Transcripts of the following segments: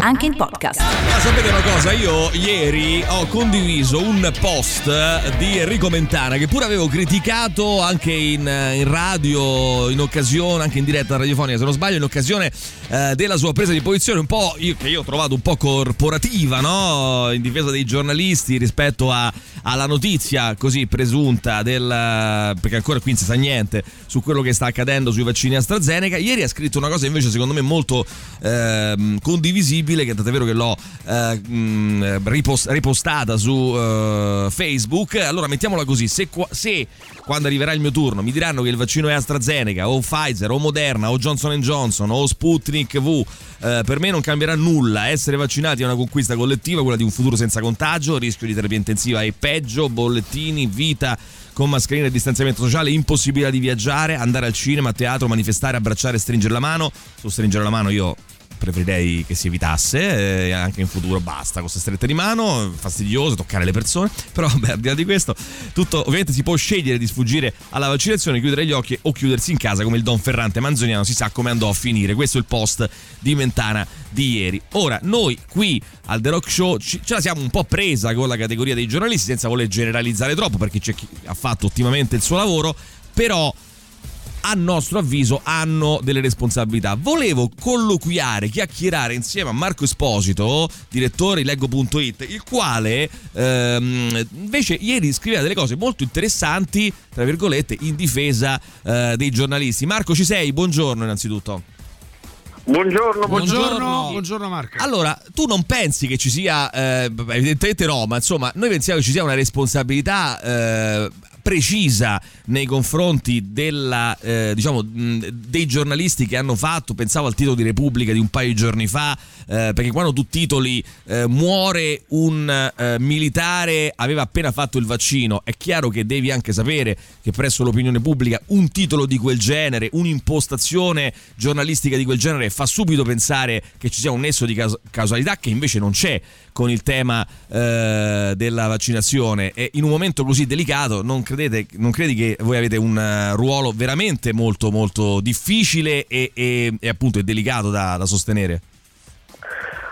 Anche in podcast. Ma sapete una cosa? Io ieri ho condiviso un post di Enrico Mentana che pure avevo criticato anche in, in radio, in occasione, anche in diretta radiofonica, se non sbaglio, in occasione eh, della sua presa di posizione un po' io, che io ho trovato un po' corporativa, no? In difesa dei giornalisti rispetto a, alla notizia così presunta del perché ancora qui non si sa niente su quello che sta accadendo sui vaccini AstraZeneca. Ieri ha scritto una cosa invece secondo me molto eh, condivisibile che è vero che l'ho eh, mh, ripost- ripostata su uh, Facebook. Allora mettiamola così, se, qua- se, quando arriverà il mio turno mi diranno che il vaccino è AstraZeneca o Pfizer o Moderna o Johnson Johnson o Sputnik V, eh, per me non cambierà nulla. Essere vaccinati è una conquista collettiva, quella di un futuro senza contagio, rischio di terapia intensiva è peggio, bollettini, vita con mascherina e distanziamento sociale, impossibilità di viaggiare, andare al cinema, a teatro, manifestare, abbracciare, stringere la mano. Su stringere la mano io preferirei che si evitasse, eh, anche in futuro basta queste strette di mano, fastidioso toccare le persone, però beh, al di là di questo, tutto ovviamente si può scegliere di sfuggire alla vaccinazione, chiudere gli occhi o chiudersi in casa come il Don Ferrante Manzoniano si sa come andò a finire, questo è il post di Mentana di ieri. Ora, noi qui al The Rock Show ce la siamo un po' presa con la categoria dei giornalisti senza voler generalizzare troppo perché c'è chi ha fatto ottimamente il suo lavoro, però a nostro avviso hanno delle responsabilità. Volevo colloquiare, chiacchierare insieme a Marco Esposito, direttore di leggo.it, il quale ehm, invece ieri scriveva delle cose molto interessanti, tra virgolette, in difesa eh, dei giornalisti. Marco, ci sei? Buongiorno innanzitutto. Buongiorno, buongiorno, buongiorno, buongiorno Marco. Allora, tu non pensi che ci sia, eh, evidentemente no, ma insomma, noi pensiamo che ci sia una responsabilità eh, precisa nei confronti della, eh, diciamo, dei giornalisti che hanno fatto, pensavo al titolo di Repubblica di un paio di giorni fa, eh, perché quando tu titoli eh, muore un eh, militare, aveva appena fatto il vaccino, è chiaro che devi anche sapere che presso l'opinione pubblica un titolo di quel genere, un'impostazione giornalistica di quel genere fa subito pensare che ci sia un nesso di causalità che invece non c'è con il tema eh, della vaccinazione e in un momento così delicato non, credete, non credi che voi avete un uh, ruolo veramente molto molto difficile e, e, e appunto è delicato da, da sostenere?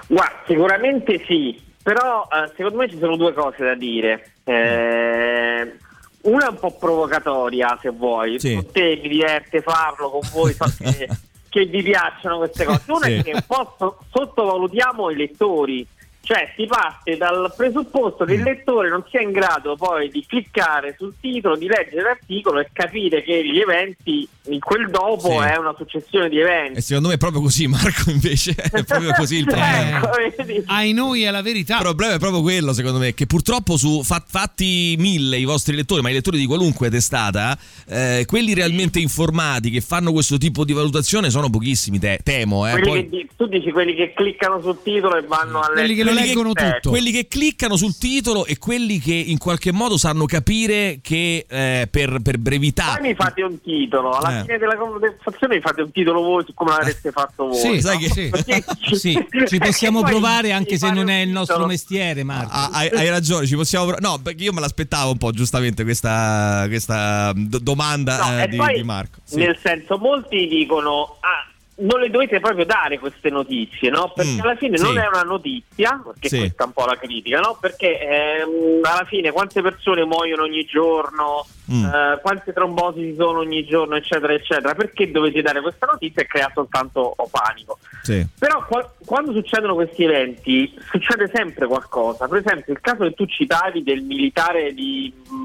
Guarda, sicuramente sì, però eh, secondo me ci sono due cose da dire. Eh, una è un po' provocatoria, se vuoi. Sì. Con te mi diverte farlo, con voi so che, che vi piacciono queste cose. Una Sì. è che un po' so- sottovalutiamo i lettori. Cioè si parte dal presupposto che il lettore non sia in grado poi di cliccare sul titolo, di leggere l'articolo e capire che gli eventi in quel dopo Sì. è una successione di eventi. E secondo me è proprio così, Marco, invece è proprio così il problema. Ecco? Ai noi è la verità. Il problema è proprio quello, secondo me, che purtroppo su fa- fatti mille i vostri lettori, ma i lettori di qualunque testata, eh, quelli realmente informati che fanno questo tipo di valutazione sono pochissimi, te- temo. Eh. Quelli Poi- che tu dici quelli che cliccano sul titolo e vanno a Quelli che lo leggere leggono il testo. tutto. quelli che cliccano sul titolo e quelli che in qualche modo sanno capire che eh, per, per brevità. Poi mi fate un titolo, alla Eh. fine della conversazione mi fate un titolo voi su come l'avreste fatto voi. Sì, no? sai che- sì. Perché- Sì, ci possiamo provare anche se non è il nostro titolo. mestiere, Marco. Ah, hai, hai ragione, ci possiamo. pro- No, perché io me l'aspettavo un po', giustamente, questa, questa do- domanda No, eh, di, poi, di Marco. Sì. Nel senso, molti dicono: Ah, non le dovete proprio dare queste notizie, no? Perché Mm, alla fine non sì. è una notizia, perché Sì. questa è un po' la critica, no? Perché ehm, alla fine quante persone muoiono ogni giorno, Mm. eh, quante trombosi ci sono ogni giorno, eccetera, eccetera. Perché dovete dare questa notizia e crea soltanto panico? Sì. Però qua- quando succedono questi eventi succede sempre qualcosa. Per esempio, il caso che tu citavi del militare di, mm,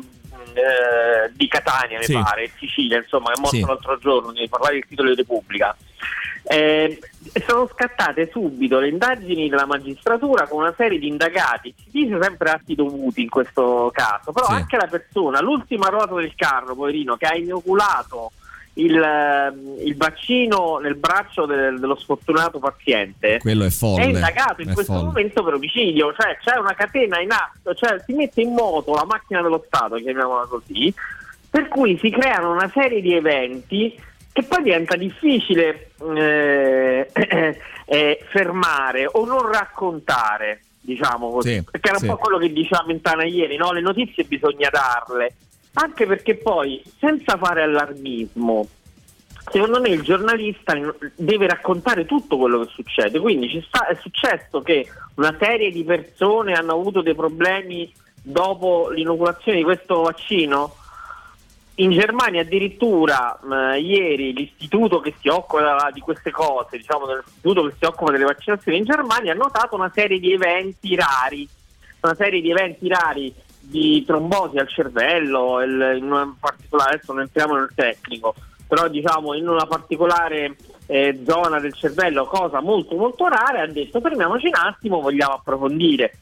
eh, di Catania, mi pare, Sicilia, insomma, che è morto l'altro giorno, ne parlavi del titolo di Repubblica. Eh, sono scattate subito le indagini della magistratura con una serie di indagati, si dice sempre atti dovuti in questo caso, però Sì. anche la persona, l'ultima ruota del carro, poverino, che ha inoculato il, ehm, il vaccino nel braccio del- dello sfortunato paziente Quello è folle. è indagato in è questo folle. momento per omicidio, cioè c'è una catena in atto, cioè si mette in moto la macchina dello Stato, chiamiamola così, per cui si creano una serie di eventi che poi diventa difficile eh, eh, fermare o non raccontare, diciamo così, Sì, perché era sì. un po' quello che diceva Mentana ieri, no? le notizie bisogna darle. Anche perché poi, senza fare allarmismo, secondo me il giornalista deve raccontare tutto quello che succede. Quindi sta, è successo che una serie di persone hanno avuto dei problemi dopo l'inoculazione di questo vaccino. In Germania addirittura eh, ieri l'istituto che si occupa di queste cose, diciamo l'istituto che si occupa delle vaccinazioni in Germania ha notato una serie di eventi rari, una serie di eventi rari di trombosi al cervello, il, in particolare adesso non entriamo nel tecnico, però diciamo in una particolare eh, zona del cervello, cosa molto molto rara, ha detto fermiamoci un attimo, vogliamo approfondire.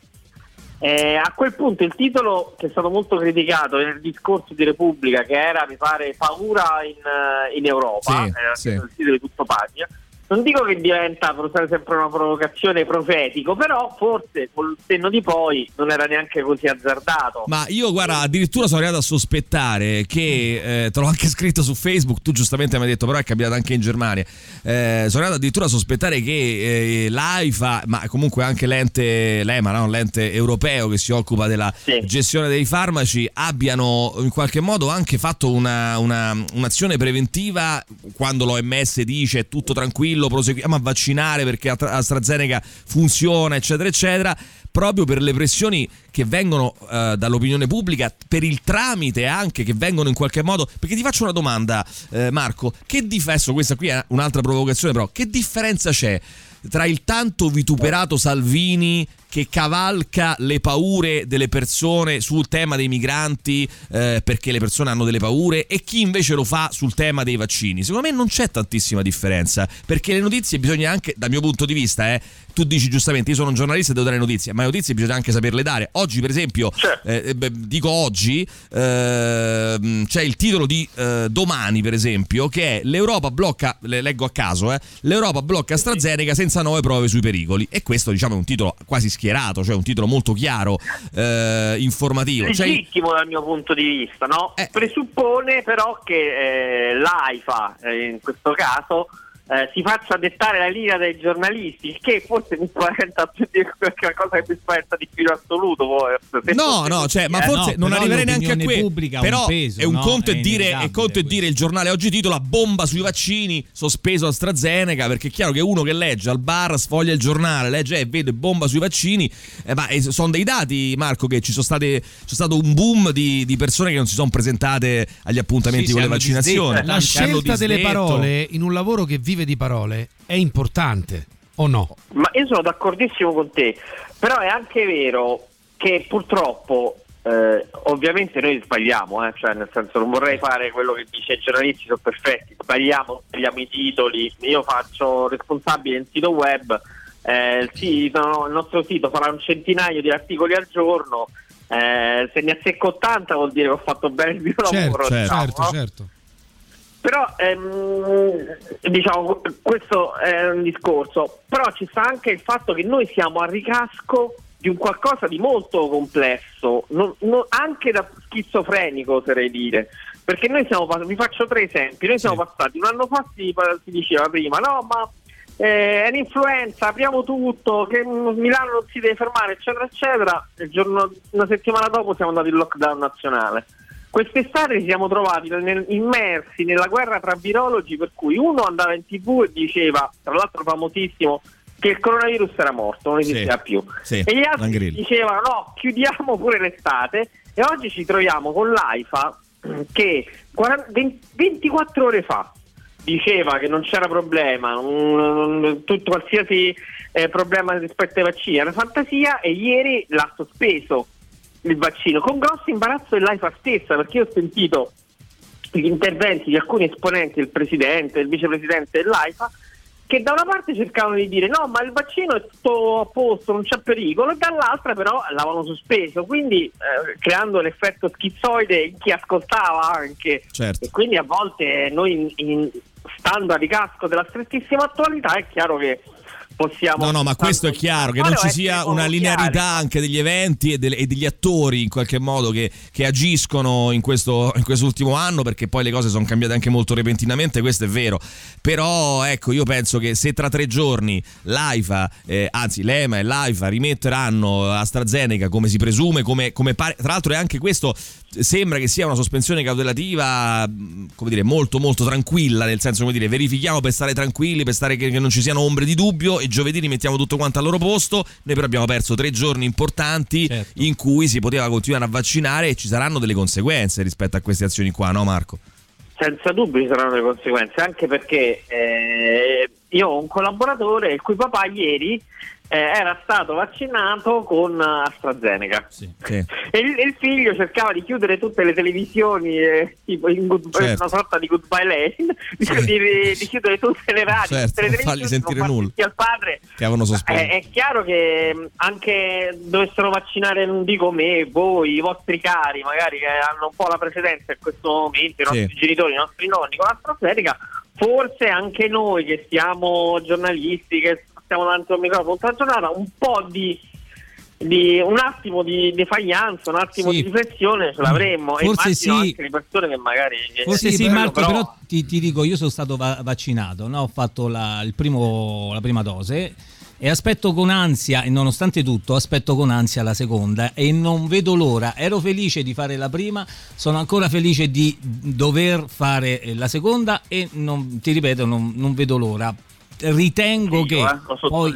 Eh, a quel punto il titolo che è stato molto criticato nel discorso di Repubblica, che era mi pare paura in, eh, in Europa, sì, era sì. il titolo di tutto pagina, non dico che diventa per usare sempre una provocazione profetico, però forse col senno di poi non era neanche così azzardato. Ma io guarda, addirittura sono arrivato a sospettare che eh, te l'ho anche scritto su Facebook, tu giustamente mi hai detto però è capitato anche in Germania. Eh, sono arrivato addirittura a sospettare che eh, l'AIFA, ma comunque anche l'ente l'EMA, no? l'ente europeo che si occupa della Sì. gestione dei farmaci abbiano in qualche modo anche fatto una, una- un'azione preventiva quando l'OMS dice è tutto tranquillo, proseguiamo a vaccinare perché Astra- AstraZeneca funziona, eccetera, eccetera, proprio per le pressioni che vengono eh, dall'opinione pubblica, per il tramite anche che vengono in qualche modo. Perché ti faccio una domanda, eh, Marco, che difesso, questa qui è un'altra provocazione, però, che differenza c'è? Tra il tanto vituperato Salvini che cavalca le paure delle persone sul tema dei migranti eh, perché le persone hanno delle paure e chi invece lo fa sul tema dei vaccini. Secondo me non c'è tantissima differenza perché le notizie bisogna anche, dal mio punto di vista, eh, tu dici giustamente io sono un giornalista e devo dare notizie, ma le notizie bisogna anche saperle dare. Oggi per esempio, Certo. eh, beh, dico oggi, ehm, c'è il titolo di eh, domani per esempio che è l'Europa blocca, le leggo a caso, eh, l'Europa blocca AstraZeneca senza nuove prove sui pericoli e questo diciamo è un titolo quasi schierato, cioè un titolo molto chiaro, eh, informativo. Cioè, legittimo dal mio punto di vista, no? Eh. Presuppone però che eh, l'AIFA, eh, in questo caso, eh, si faccia dettare la linea dai giornalisti, il che forse mi spaventa più di qualcosa che mi spaventa di più in assoluto. forse. Se No, no, cioè, ma eh. forse no, non però arriverei neanche a quello. ha un Però peso, è un no? conto È e dire, è conto questo. dire il giornale oggi titola bomba sui vaccini, sospeso AstraZeneca, perché è chiaro che uno che legge al bar, sfoglia il giornale, legge e vede bomba sui vaccini, eh, ma eh, sono dei dati, Marco, che ci sono state c'è stato un boom di, di persone che non si sono presentate agli appuntamenti Sì, con le vaccinazioni. La scelta delle parole in un lavoro che vive di parole è importante o no? Ma io sono d'accordissimo con te, però è anche vero che purtroppo, eh, ovviamente noi sbagliamo, eh, cioè nel senso non vorrei fare quello che dice i giornalisti sono perfetti, sbagliamo, sbagliamo i titoli, io faccio responsabile del sito web, eh, il, sito, no, il nostro sito farà un centinaio di articoli al giorno, eh, se ne azzecco 80 vuol dire che ho fatto bene il mio lavoro. Certo, diciamo, certo, no? certo. Però ehm, diciamo questo è un discorso, però ci sta anche il fatto che noi siamo a ricasco di un qualcosa di molto complesso, non- non- anche da schizofrenico oserei dire. Perché noi siamo passati, vi faccio tre esempi, noi siamo passati un anno fa si, si diceva prima, no ma eh, è un'influenza, apriamo tutto, che Milano non si deve fermare, eccetera, eccetera. Il giorno, una settimana dopo siamo andati in lockdown nazionale. Quest'estate ci siamo trovati immersi nella guerra tra virologi per cui uno andava in tv e diceva, tra l'altro famosissimo, che il coronavirus era morto, non esisteva Sì, più. sì, e gli altri Langrillo. dicevano no, chiudiamo pure l'estate e oggi ci troviamo con l'AIFA che 40 20 24 ore fa diceva che non c'era problema, un- tutto qualsiasi eh, problema rispetto ai vaccini era fantasia e ieri l'ha sospeso il vaccino. Con grosso imbarazzo dell'AIFA stessa perché io ho sentito gli interventi di alcuni esponenti del presidente, del vicepresidente dell'AIFA che da una parte cercavano di dire no ma il vaccino è tutto a posto, non c'è pericolo e dall'altra però l'avevano sospeso. Quindi eh, creando l'effetto schizoide in chi ascoltava anche. Certo. e quindi a volte noi in- in- stando a ricasco della strettissima attualità è chiaro che possiamo... No, no, ma questo è chiaro, che non ci sia una linearità anche degli eventi e, de- e, degli attori in qualche modo che, che agiscono in, questo, in quest'ultimo anno, perché poi le cose sono cambiate anche molto repentinamente, questo è vero. Però ecco, io penso che se tra tre giorni l'AIFA, eh, anzi l'EMA e l'AIFA rimetteranno AstraZeneca come si presume, come, come pare, tra l'altro è anche questo sembra che sia una sospensione cautelativa come dire molto molto tranquilla nel senso come dire verifichiamo per stare tranquilli per stare che, che, non ci siano ombre di dubbio e giovedì rimettiamo tutto quanto al loro posto noi però abbiamo perso tre giorni importanti certo. in cui si poteva continuare a vaccinare e ci saranno delle conseguenze rispetto a queste azioni qua no Marco? Senza dubbio ci saranno delle conseguenze anche perché eh, io ho un collaboratore il cui papà ieri eh, era stato vaccinato con AstraZeneca sì, sì. E, il, il, figlio cercava di chiudere tutte le televisioni eh, tipo in good, certo. una sorta di goodbye lane sì. di, di, chiudere tutte le radio certo, tutte le non fargli sentire nulla al padre che avevano sospeso eh, è chiaro che mm, anche dovessero vaccinare non dico me voi i vostri cari magari che hanno un po' la precedenza in questo momento i nostri genitori i nostri nonni con AstraZeneca forse anche noi che siamo giornalisti che stiamo davanti al microfono tutta la giornata, un po' di, di un attimo di defaglianza, un attimo sì. di riflessione ce l'avremmo. Forse sì. anche le persone che magari. Forse sì, Marco, però, però ti, ti, dico, io sono stato va- vaccinato, no? ho fatto la, primo, la prima dose e aspetto con ansia, e nonostante tutto, aspetto con ansia la seconda e non vedo l'ora. Ero felice di fare la prima, sono ancora felice di dover fare la seconda e non, ti ripeto, non, non vedo l'ora ritengo che eh, poi,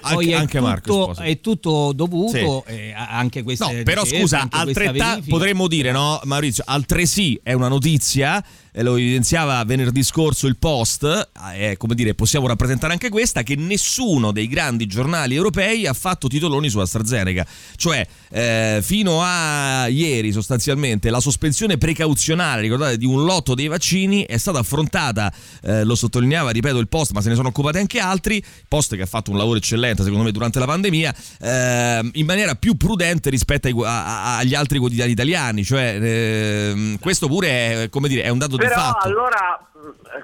poi anche, è, tutto, è, tutto, dovuto sì. anche questa no, però scusa altrettanto potremmo dire no Maurizio altresì è una notizia lo evidenziava venerdì scorso il Post, eh, come dire, possiamo rappresentare anche questa, che nessuno dei grandi giornali europei ha fatto titoloni su AstraZeneca. Cioè, eh, fino a ieri sostanzialmente la sospensione precauzionale, ricordate, di un lotto dei vaccini è stata affrontata, eh, lo sottolineava, ripeto, il Post, ma se ne sono occupati anche altri, Post che ha fatto un lavoro eccellente secondo me durante la pandemia, eh, in maniera più prudente rispetto ai, a, agli altri quotidiani italiani. Cioè, ehm, questo pure è, come dire, è un dato però fatto. allora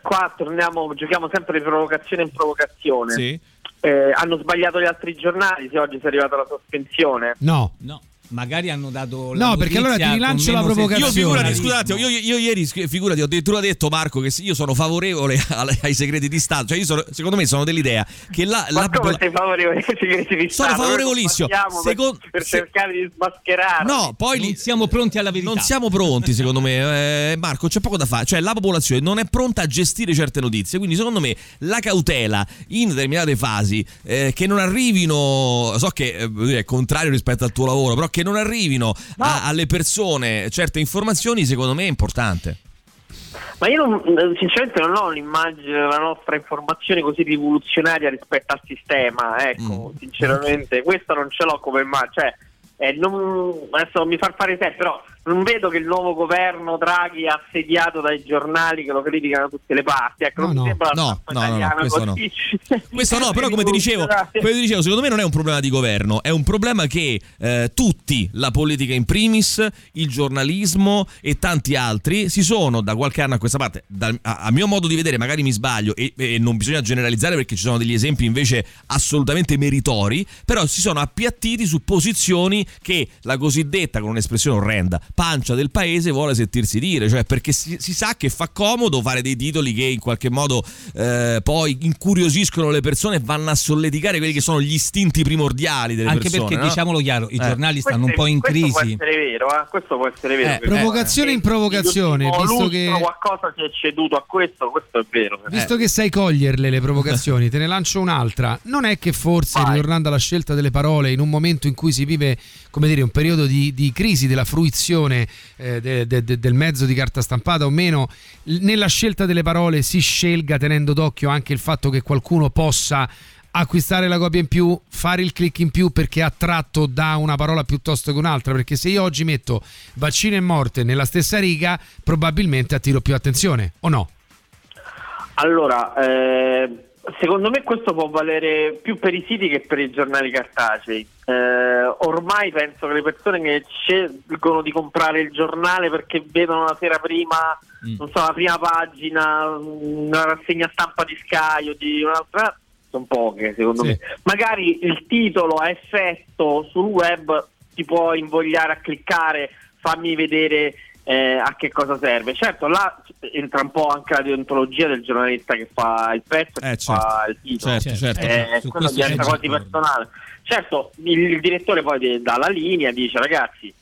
qua torniamo, giochiamo sempre di provocazione in provocazione. Sì. Eh, hanno sbagliato gli altri giornali se oggi si è arrivata la sospensione? No. No magari hanno dato no perché allora ti rilancio la provocazione. Io figurati scusate io, io, ieri figurati ho addirittura detto Marco che io sono favorevole ai segreti di Stato. Cioè io sono, secondo me sono dell'idea che la, ma la, come sei favorevole ai segreti di Stato? sono favorevolissimo Second, per, per se, cercare di smascherare. No poi non siamo pronti alla verità. Non siamo pronti secondo me. Eh, Marco c'è poco da fare cioè la popolazione non è pronta a gestire certe notizie. Quindi secondo me la cautela in determinate fasi eh, che non arrivino so che eh, è contrario rispetto al tuo lavoro però che non arrivino a, alle persone certe informazioni secondo me è importante. Ma io non, sinceramente non ho un'immagine della nostra informazione così rivoluzionaria rispetto al sistema, ecco, mm. sinceramente, questa non ce l'ho come immagine, cioè, eh, non, adesso mi far fare te, però non vedo che il nuovo governo Draghi è assediato dai giornali che lo criticano da tutte le parti. Ecco, no, non no. sembra no, no, no, no, questo no. questo no, però come ti, dicevo, come ti dicevo, secondo me non è un problema di governo, è un problema che eh, tutti, la politica in primis, il giornalismo e tanti altri, si sono da qualche anno a questa parte, da, a, a, mio modo di vedere, magari mi sbaglio e, e non bisogna generalizzare perché ci sono degli esempi invece assolutamente meritori, però si sono appiattiti su posizioni che la cosiddetta, con un'espressione orrenda, pancia del paese vuole sentirsi dire, cioè perché si, si sa che fa comodo fare dei titoli che in qualche modo eh, poi incuriosiscono le persone e vanno a solleticare quelli che sono gli istinti primordiali delle Anche persone. Anche perché no? diciamolo chiaro, i eh. giornali stanno un po' in crisi. Questo può essere vero, eh? questo può essere vero. Eh, provocazione in provocazione, visto che qualcosa si è ceduto a questo, questo è vero. Visto che sai coglierle le provocazioni, te ne lancio un'altra. Non è che forse, Vai. ritornando alla scelta delle parole, in un momento in cui si vive, come dire, un periodo di, di crisi della fruizione eh, de, de, de, del mezzo di carta stampata o meno, nella scelta delle parole si scelga tenendo d'occhio anche il fatto che qualcuno possa acquistare la copia in più, fare il click in più perché attratto da una parola piuttosto che un'altra, perché se io oggi metto vaccino e morte nella stessa riga, probabilmente attiro più attenzione, o no? Allora, eh Secondo me questo può valere più per i siti che per i giornali cartacei. Eh, ormai penso che le persone che scelgono di comprare il giornale perché vedono la sera prima, mm. non so, la prima pagina, una rassegna stampa di Sky o di un'altra, sono poche secondo sì. me. Magari il titolo a effetto sul web ti può invogliare a cliccare, fammi vedere eh, a che cosa serve. Certo, là entra un po' anche la deontologia del giornalista che fa il pezzo, eh, che certo. fa il titolo. Certo, certo. Eh, quello diventa quasi personale. Certo, il, il direttore poi dà la linea, dice ragazzi,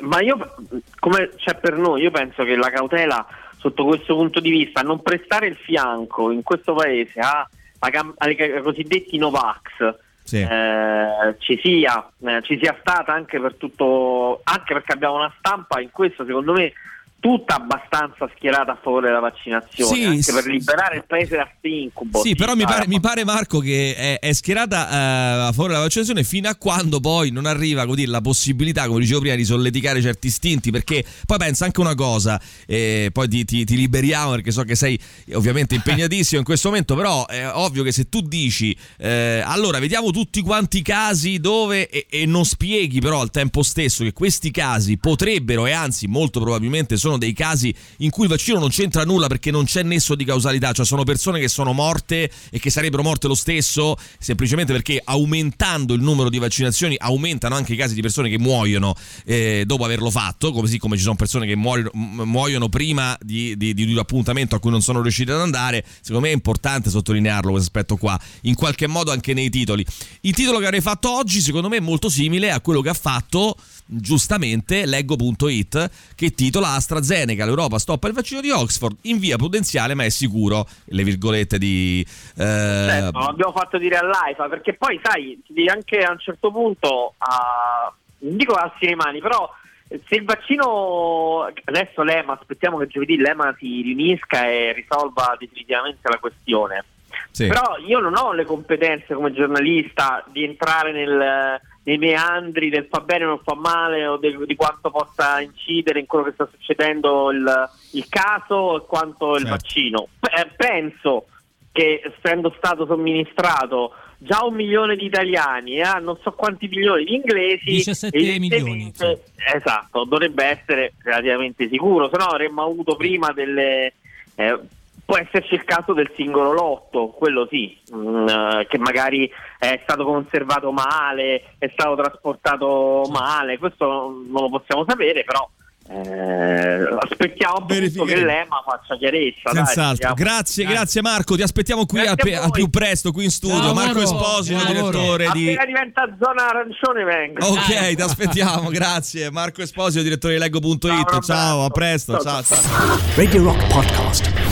ma io, come c'è per noi, io penso che la cautela sotto questo punto di vista, non prestare il fianco in questo paese a, a, ai cosiddetti Novax, sì. eh, ci, sia, eh, ci sia stata anche per tutto, anche perché abbiamo una stampa in questo secondo me tutta abbastanza schierata a favore della vaccinazione, sì, anche per liberare il paese da questo incubo. Sì, però mi pare, mi pare, Marco che è, è schierata uh, a favore della vaccinazione fino a quando poi non arriva dire, la possibilità, come dicevo prima, di solleticare certi istinti, perché poi pensa anche una cosa, eh, poi ti, ti, ti, liberiamo perché so che sei ovviamente impegnatissimo in questo momento, però è ovvio che se tu dici eh, allora vediamo tutti quanti i casi dove e, e non spieghi però al tempo stesso che questi casi potrebbero e anzi molto probabilmente sono sono dei casi in cui il vaccino non c'entra nulla perché non c'è nesso di causalità, cioè sono persone che sono morte e che sarebbero morte lo stesso, semplicemente perché aumentando il numero di vaccinazioni aumentano anche i casi di persone che muoiono eh, dopo averlo fatto, così come ci sono persone che muoiono, muoiono prima di, di, di, un appuntamento a cui non sono riusciti ad andare. Secondo me è importante sottolinearlo questo aspetto qua, in qualche modo anche nei titoli. Il titolo che avrei fatto oggi, secondo me, è molto simile a quello che ha fatto giustamente leggo.it che titola AstraZeneca l'Europa stoppa il vaccino di Oxford in via prudenziale ma è sicuro le virgolette di eh... certo, l'abbiamo fatto dire all'AIFA perché poi sai anche a un certo punto a, non dico alzi le mani però se il vaccino adesso l'EMA aspettiamo che giovedì l'EMA si riunisca e risolva definitivamente la questione sì. però io non ho le competenze come giornalista di entrare nel nei meandri del fa bene o non fa male o de, di quanto possa incidere in quello che sta succedendo il, il caso e quanto certo. il vaccino. P- penso che essendo stato somministrato già un milione di italiani e eh, non so quanti milioni di inglesi 17 milioni esatto dovrebbe essere relativamente sicuro se no avremmo avuto prima delle eh, può esserci il caso del singolo lotto, quello sì, mh, mm, eh, che magari è stato conservato male, è stato trasportato male, questo non lo possiamo sapere, però eh, aspettiamo che l'EMA faccia chiarezza. Senz'altro. Dai, grazie, grazie Marco. Ti aspettiamo qui a, a, più presto qui in studio. Ciao, Marco Esposito, direttore di. Appena diventa zona arancione, vengo. Ok, ti aspettiamo. grazie. Marco Esposito, direttore di Leggo.it. Ciao, ciao, a presto. ciao. ciao. Radio Rock Podcast.